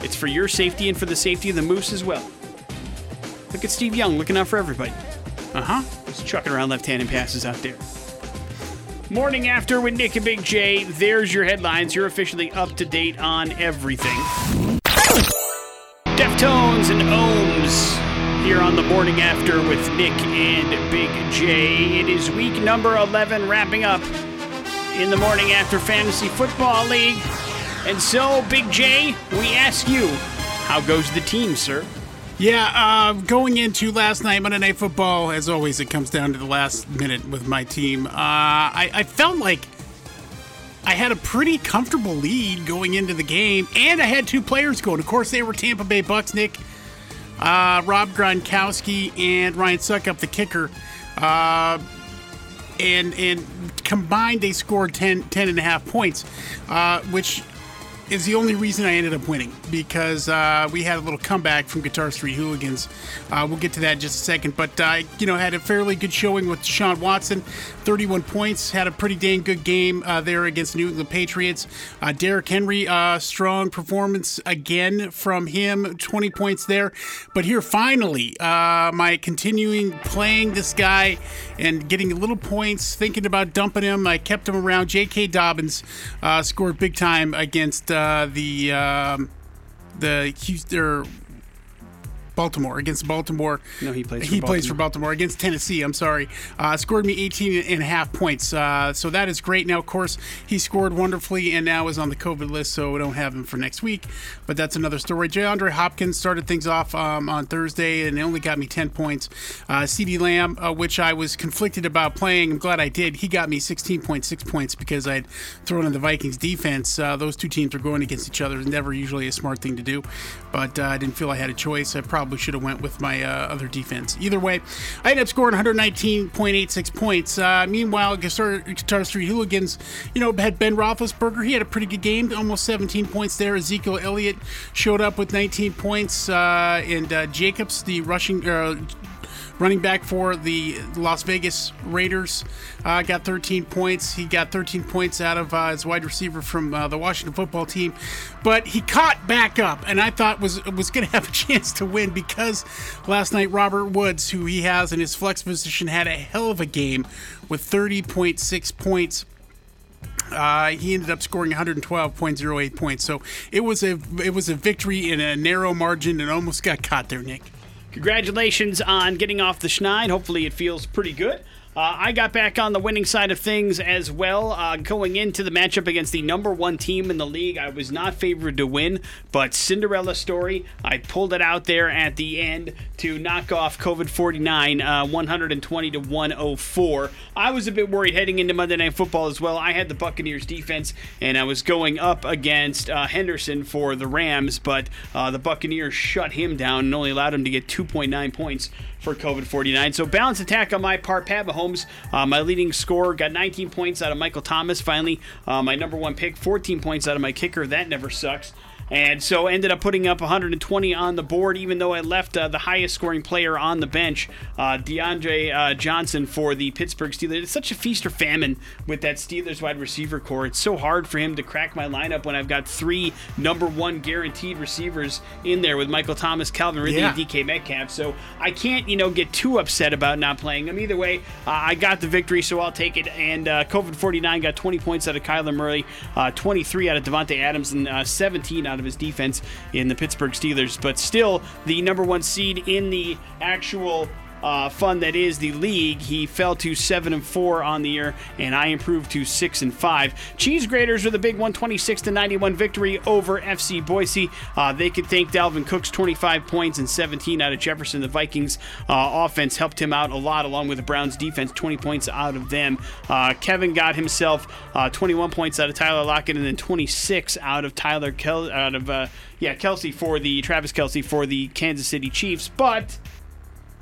It's for your safety and for the safety of the moose as well. Look at Steve Young looking out for everybody. uh huh. He's chucking around left-handed passes out there. Morning after with Nick and Big J. There's your headlines. You're officially up to date on everything. Deftones and Ohms here on the morning after with Nick and Big J. It is week number 11 wrapping up in the morning after Fantasy Football League. And so, Big J, we ask you, how goes the team, sir? Yeah, uh, going into last night, Monday Night Football, as always, it comes down to the last minute with my team. Uh, I, I felt like I had a pretty comfortable lead going into the game, and I had two players going. Of course, they were Tampa Bay Bucks, Nick, uh, Rob Gronkowski, and Ryan Succop, the kicker. Uh, and and combined, they scored 10, 10 and a half points, uh, which is the only reason I ended up winning because uh, we had a little comeback from Guitar Street Hooligans. Uh, we'll get to that in just a second, but I, uh, you know, had a fairly good showing with Sean Watson, 31 points. Had a pretty dang good game uh, there against the New England Patriots. Uh, Derrick Henry, uh, strong performance again from him, 20 points there. But here, finally, my continuing playing this guy and getting a little points, thinking about dumping him. I kept him around. J.K. Dobbins scored big time against uh, the um, the Houston. Baltimore against Baltimore. No, he plays. For he Baltimore. plays for Baltimore against Tennessee. I'm sorry. Uh, scored me 18 and a half points. Uh, so that is great. Now, of course, he scored wonderfully and now is on the COVID list, so we don't have him for next week. But that's another story. DeAndre Hopkins started things off um, on Thursday and it only got me 10 points. Uh, CeeDee Lamb, uh, which I was conflicted about playing, I'm glad I did. He got me 16.6 points because I'd thrown in the Vikings defense. Uh, those two teams are going against each other. Never usually a smart thing to do, but uh, I didn't feel I had a choice. I probably probably should have went with my uh, other defense. Either way, I ended up scoring 119.86 points. Uh, meanwhile, Guitar, Guitar Street Hooligans, you know, had Ben Roethlisberger. He had a pretty good game, almost 17 points there. Ezekiel Elliott showed up with 19 points, uh, and uh, Jacobs, the rushing uh, running back for the Las Vegas Raiders, uh, got 13 points. He got 13 points out of uh, his wide receiver from uh, the Washington football team, but he caught back up, and I thought was was going to have a chance to win because last night Robert Woods, who he has in his flex position, had a hell of a game with 30.6 points. Uh, he ended up scoring 112.08 points. So it was a it was a victory in a narrow margin and almost got caught there, Nick. Congratulations on getting off the schneid. Hopefully, it feels pretty good. Uh, I got back on the winning side of things as well. Uh, going into the matchup against the number one team in the league, I was not favored to win, but Cinderella story, I pulled it out there at the end to knock off COVID 49, uh, 120 to 104. I was a bit worried heading into Monday Night Football as well. I had the Buccaneers defense, and I was going up against uh, Henderson for the Rams, but uh, the Buccaneers shut him down and only allowed him to get 2.9 points for COVID 49. So, balanced attack on my part. Pat Mahomes, uh, my leading scorer, got 19 points out of Michael Thomas. Finally, uh, my number one pick, 14 points out of my kicker. That never sucks. And so ended up putting up 120 on the board, even though I left uh, the highest scoring player on the bench, uh, DeAndre uh, Johnson for the Pittsburgh Steelers. It's such a feast or famine with that Steelers wide receiver core. It's so hard for him to crack my lineup when I've got three number one guaranteed receivers in there with Michael Thomas, Calvin Ridley, Yeah. and DK Metcalf. So I can't, you know, get too upset about not playing them. Either way, uh, I got the victory, so I'll take it. And uh, COVID 49 got 20 points out of Kyler Murray, uh, 23 out of Davante Adams, and uh, 17 out of his defense in the Pittsburgh Steelers. But still, the number one seed in the actual uh, fund that is the league. He fell to seven and four on the year, and I improved to six and five. Cheese Graders with a big 126 to 91 victory over FC Boise. Uh, they could thank Dalvin Cook's 25 points and 17 out of Jefferson. The Vikings uh, offense helped him out a lot, along with the Browns defense, 20 points out of them. Uh, Kevin got himself uh, 21 points out of Tyler Lockett, and then 26 out of Tyler Kel- out of uh, yeah Kelce for the Travis Kelce for the Kansas City Chiefs, but.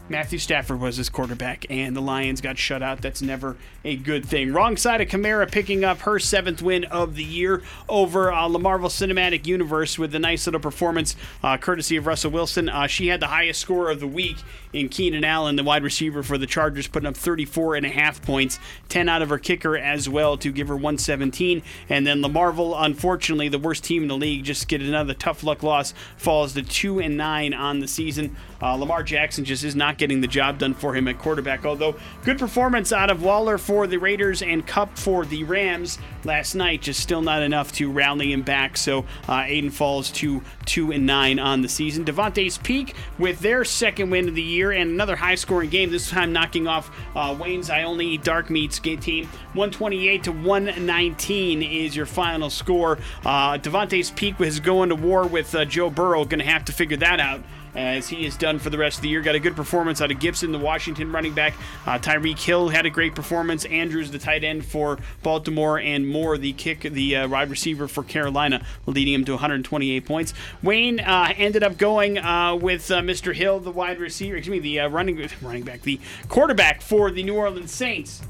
Matthew Stafford was his quarterback, and the Lions got shut out. That's never a good thing. Wrong side of Kamara picking up her seventh win of the year over uh, the Marvel Cinematic Universe with a nice little performance, uh, courtesy of Russell Wilson. Uh, she had the highest score of the week in Keenan Allen, the wide receiver for the Chargers, putting up 34 and a half points, 10 out of her kicker as well to give her 117. And then the Marvel, unfortunately, the worst team in the league, just get another tough luck loss, falls to two and nine on the season. Uh, Lamar Jackson just is not getting the job done for him at quarterback. Although good performance out of Waller for the Raiders and Kupp for the Rams last night, just still not enough to rally him back. So uh, Aiden falls to two and nine on the season. Devontae's peak with their second win of the year and another high-scoring game. This time knocking off uh, Wayne's I Only Eat Dark Meats team. 128 to 119 is your final score. Uh, Devontae's peak was going to war with uh, Joe Burrow. Going to have to figure that out as he is done for the rest of the year. Got a good performance out of Gibson, the Washington running back. Uh, Tyreek Hill had a great performance. Andrews, the tight end for Baltimore, and Moore, the kick, the uh, wide receiver for Carolina, leading him to 128 points. Wayne uh, ended up going uh, with uh, Mr. Hill, the wide receiver, excuse me, the uh, running running back, the quarterback for the New Orleans Saints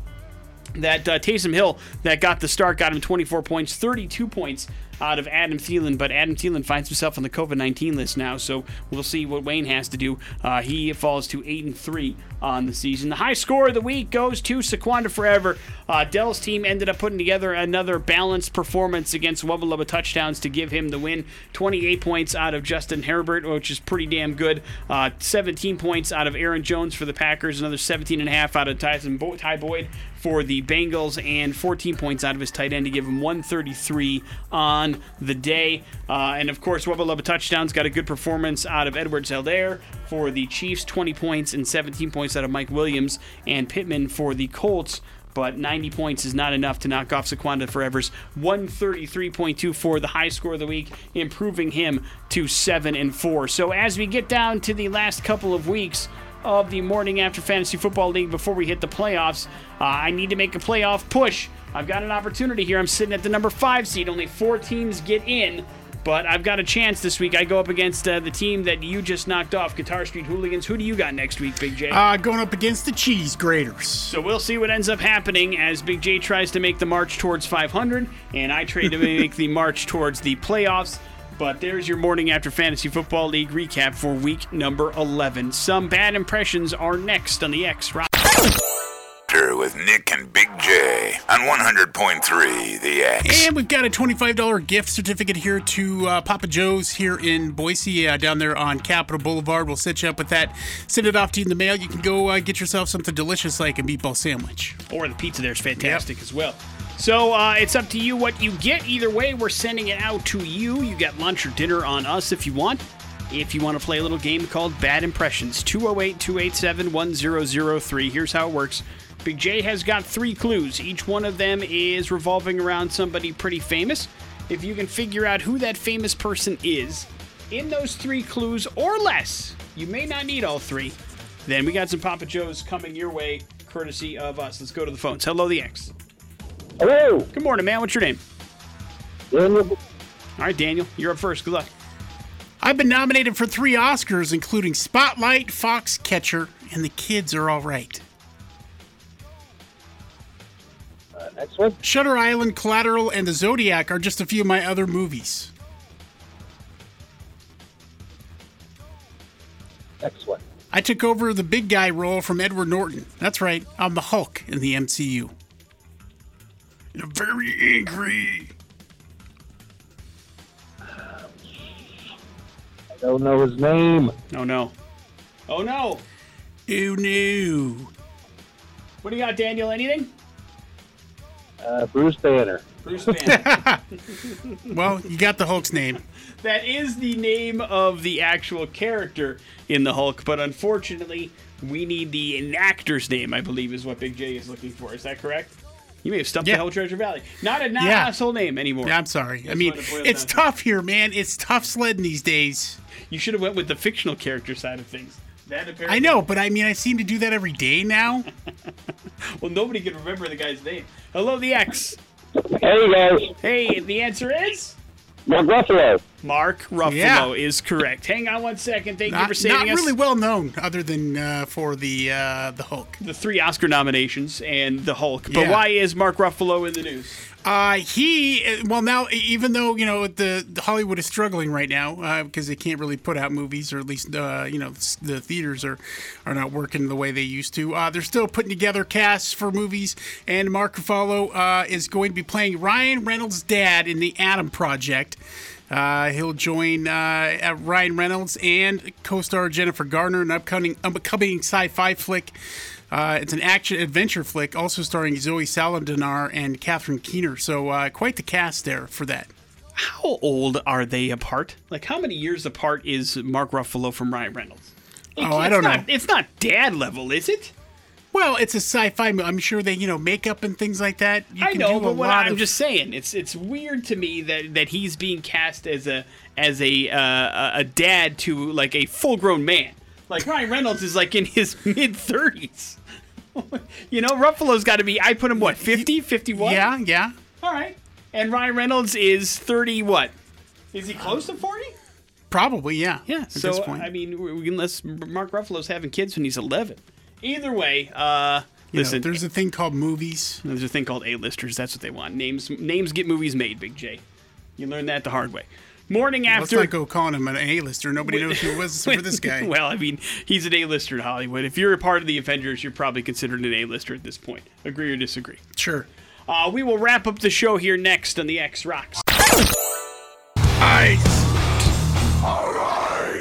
that uh, Taysom Hill that got the start got him 24 points, 32 points out of Adam Thielen, but Adam Thielen finds himself on the COVID 19 list now, so we'll see what Wayne has to do. Uh, he falls to 8 and 3 on the season. The high score of the week goes to Saquonda Forever. Uh, Dell's team ended up putting together another balanced performance against Wubba Lubba touchdowns to give him the win. 28 points out of Justin Herbert, which is pretty damn good. Uh, 17 points out of Aaron Jones for the Packers, another 17 and a half out of Tyson Bo- Ty Boyd for the Bengals, and 14 points out of his tight end to give him 133 on the day. Uh, and of course, Wubba Lubba touchdowns got a good performance out of Edwards-Helaire for the Chiefs, 20 points and 17 points out of Mike Williams and Pittman for the Colts. But 90 points is not enough to knock off Saquonda Forever's 133.24, the high score of the week, improving him to 7 and 4. So as we get down to the last couple of weeks, of the Morning After Fantasy Football League before we hit the playoffs. Uh, I need to make a playoff push. I've got an opportunity here. I'm sitting at the number five seed. Only four teams get in. But I've got a chance this week. I go up against uh, the team that you just knocked off, Guitar Street Hooligans. Who do you got next week, Big J? Uh, going up against the cheese graters. So we'll see what ends up happening as Big J tries to make the march towards 500, and I try to make the march towards the playoffs. But there's your morning after Fantasy Football League recap for week number 11. Some bad impressions are next on the X Rock. After with Nick and Big J on 100.3 The X. And we've got a $25 gift certificate here to uh, Papa Joe's here in Boise, uh, down there on Capitol Boulevard. We'll set you up with that. Send it off to you in the mail. You can go uh, get yourself something delicious like a meatball sandwich. Or the pizza there's fantastic as well. So uh, it's up to you what you get. Either way, we're sending it out to you. You get lunch or dinner on us if you want. If you want to play a little game called Bad Impressions, 208 287 1003. Here's how it works Big J has got three clues. Each one of them is revolving around somebody pretty famous. If you can figure out who that famous person is in those three clues or less, you may not need all three. Then we got some Papa Joe's coming your way, courtesy of us. Let's go to the phones. Hello, the X. Hello, Good morning, man. What's your name? Daniel. All right, Daniel, you're up first. Good luck. I've been nominated for three Oscars, including Spotlight, Foxcatcher, and The Kids Are All Right. Uh, next one. Shutter Island, Collateral, and The Zodiac are just a few of my other movies. Next one. I took over the big guy role from Edward Norton. That's right, I'm the Hulk in the MCU. And I'm very angry. I don't know his name. Oh, no. Oh, no. Oh no. What do you got, Daniel? Anything? Uh, Bruce Banner. Bruce Banner. Well, you got the Hulk's name. that is the name of the actual character in the Hulk, but unfortunately, we need the actor's name, I believe, is what Big J is looking for. Is that correct? You may have stumped Yeah. the whole Treasure Valley. Not a not Yeah. asshole name anymore. Yeah, I'm sorry. I mean, what it boils it's down tough here, man. It's tough sledding these days. You should have went with the fictional character side of things. That apparently, I know, but I mean, I seem to do that every day now. Well, nobody can remember the guy's name. Hello, the X. Hey guys, Hey, the answer is Mark Ruffalo. Mark Ruffalo Yeah. is correct. Hang on one second. Thank you for saving not us. really well known, other than uh, for the uh, the Hulk. the three Oscar nominations and the Hulk. But Yeah. why is Mark Ruffalo in the news? Uh, he well now even though you know the, the Hollywood is struggling right now uh, because they can't really put out movies or at least uh, you know the theaters are are not working the way they used to. Uh, they're still putting together casts for movies, and Mark Ruffalo uh, is going to be playing Ryan Reynolds' dad in the Adam Project. Uh, he'll join uh, Ryan Reynolds and co-star Jennifer Garner in an upcoming upcoming sci-fi flick. Uh, it's an action adventure flick, also starring Zoe Saldana and Catherine Keener. So uh, quite the cast there for that. How old are they apart? Like, how many years apart is Mark Ruffalo from Ryan Reynolds? It- Oh, I don't not- know. It's not dad level, is it? Well, it's a sci-fi. movie. I'm sure they, you know, makeup and things like that. You I can know, do a but what lot I'm of- just saying, it's it's weird to me that, that he's being cast as a as a uh, a dad to like a full grown man. Like Ryan Reynolds is like in his mid 30s. you know, Ruffalo's got to be. I put him what 50, 51. Yeah, yeah. All right. And Ryan Reynolds is 30. What? Is he close to 40? Probably, yeah. Yeah. At so this point. I mean, unless Mark Ruffalo's having kids when he's 11. Either way, uh, You know, listen. there's a thing called movies. There's a thing called A-listers. That's what they want. Names names get movies made, Big J. You learned that the hard way. Morning after. Let's after. not go calling him an A-lister. Nobody knows who it was for this guy. well, I mean, he's an A-lister in Hollywood. If you're a part of the Avengers, you're probably considered an A-lister at this point. Agree or disagree? Sure. Uh, we will wrap up the show here next on the X Rocks. Ice.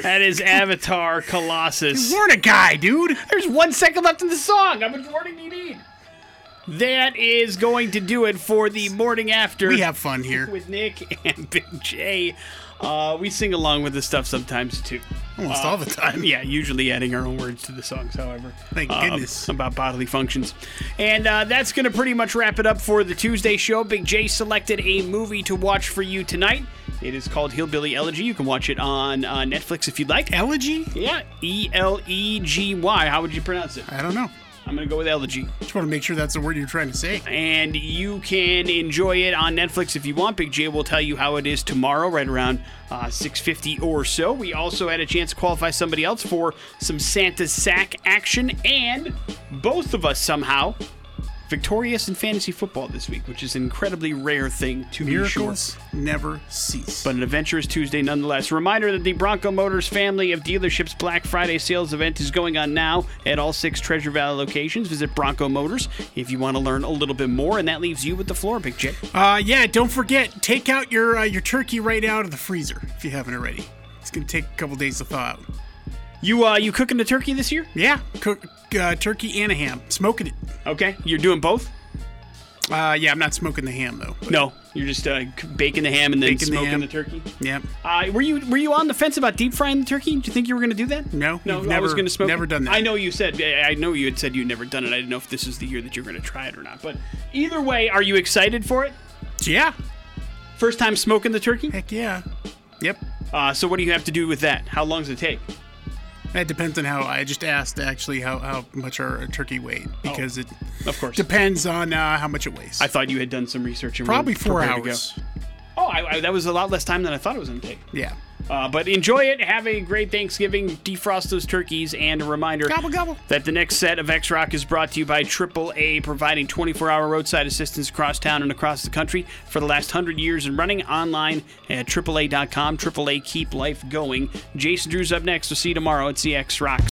That is Avatar Colossus. Warn a guy, dude. There's one second left in the song. How much warning do you need? That is going to do it for the morning after. We have fun here. with Nick and Big J. Uh, we sing along with this stuff sometimes too. Almost all the time. Yeah, usually adding our own words to the songs, however. Thank uh, goodness. About bodily functions. And uh, that's going to pretty much wrap it up for the Tuesday show. Big J selected a movie to watch for you tonight. It is called Hillbilly Elegy. You can watch it on uh, Netflix if you'd like. Elegy? Yeah, E L E G Y. How would you pronounce it? I don't know. I'm going to go with elegy. Just want to make sure that's the word you're trying to say. and you can enjoy it on Netflix if you want. Big J will tell you how it is tomorrow, right around uh, 6:50 or so. We also had a chance to qualify somebody else for some Santa sack action, and both of us somehow victorious in fantasy football this week, which is an incredibly rare thing to be sure. Miracles never cease. But an adventurous Tuesday nonetheless. Reminder that the Bronco Motors family of dealerships Black Friday sales event is going on now at all six Treasure Valley locations. Visit Bronco Motors if you want to learn a little bit more, and that leaves you with the floor, Big J. Uh, yeah, don't forget, take out your uh, your turkey right out of the freezer if you haven't already. It's gonna take a couple days to thaw out. You uh, you cooking the turkey this year? Yeah, cook uh, turkey and a ham, smoking it. Okay, you're doing both. Uh, yeah, I'm not smoking the ham though. but- No, you're just uh, c- baking the ham and then Baking the smoking ham. the, turkey. Yeah. Uh, were you were you on the fence about deep frying the turkey? Did you think you were going to do that? No, no. we've I was never- going to smoke. never it. done that. I know you said. I I know you had said you'd never done it. I didn't know if this is the year that you're going to try it or not. But either way, are you excited for it? Yeah. First time smoking the turkey. Heck yeah. Yep. Uh, so what do you have to do with that? How long does it take? That depends on how I just asked actually how, how much our turkey weighed because it Of course. depends on uh, how much it weighs. I thought you had done some research and Probably four prepared to go. hours. Oh, I, I, that was a lot less time than I thought it was going to take. Yeah. Uh, but enjoy it. Have a great Thanksgiving. Defrost those turkeys. And a reminder Gobble, gobble. that the next set of X Rock is brought to you by AAA, providing 24 hour roadside assistance across town and across the country for the last 100 years and running online at AAA.com. AAA Keep Life Going. Jason Drew's up next. We'll see you tomorrow at CX Rocks.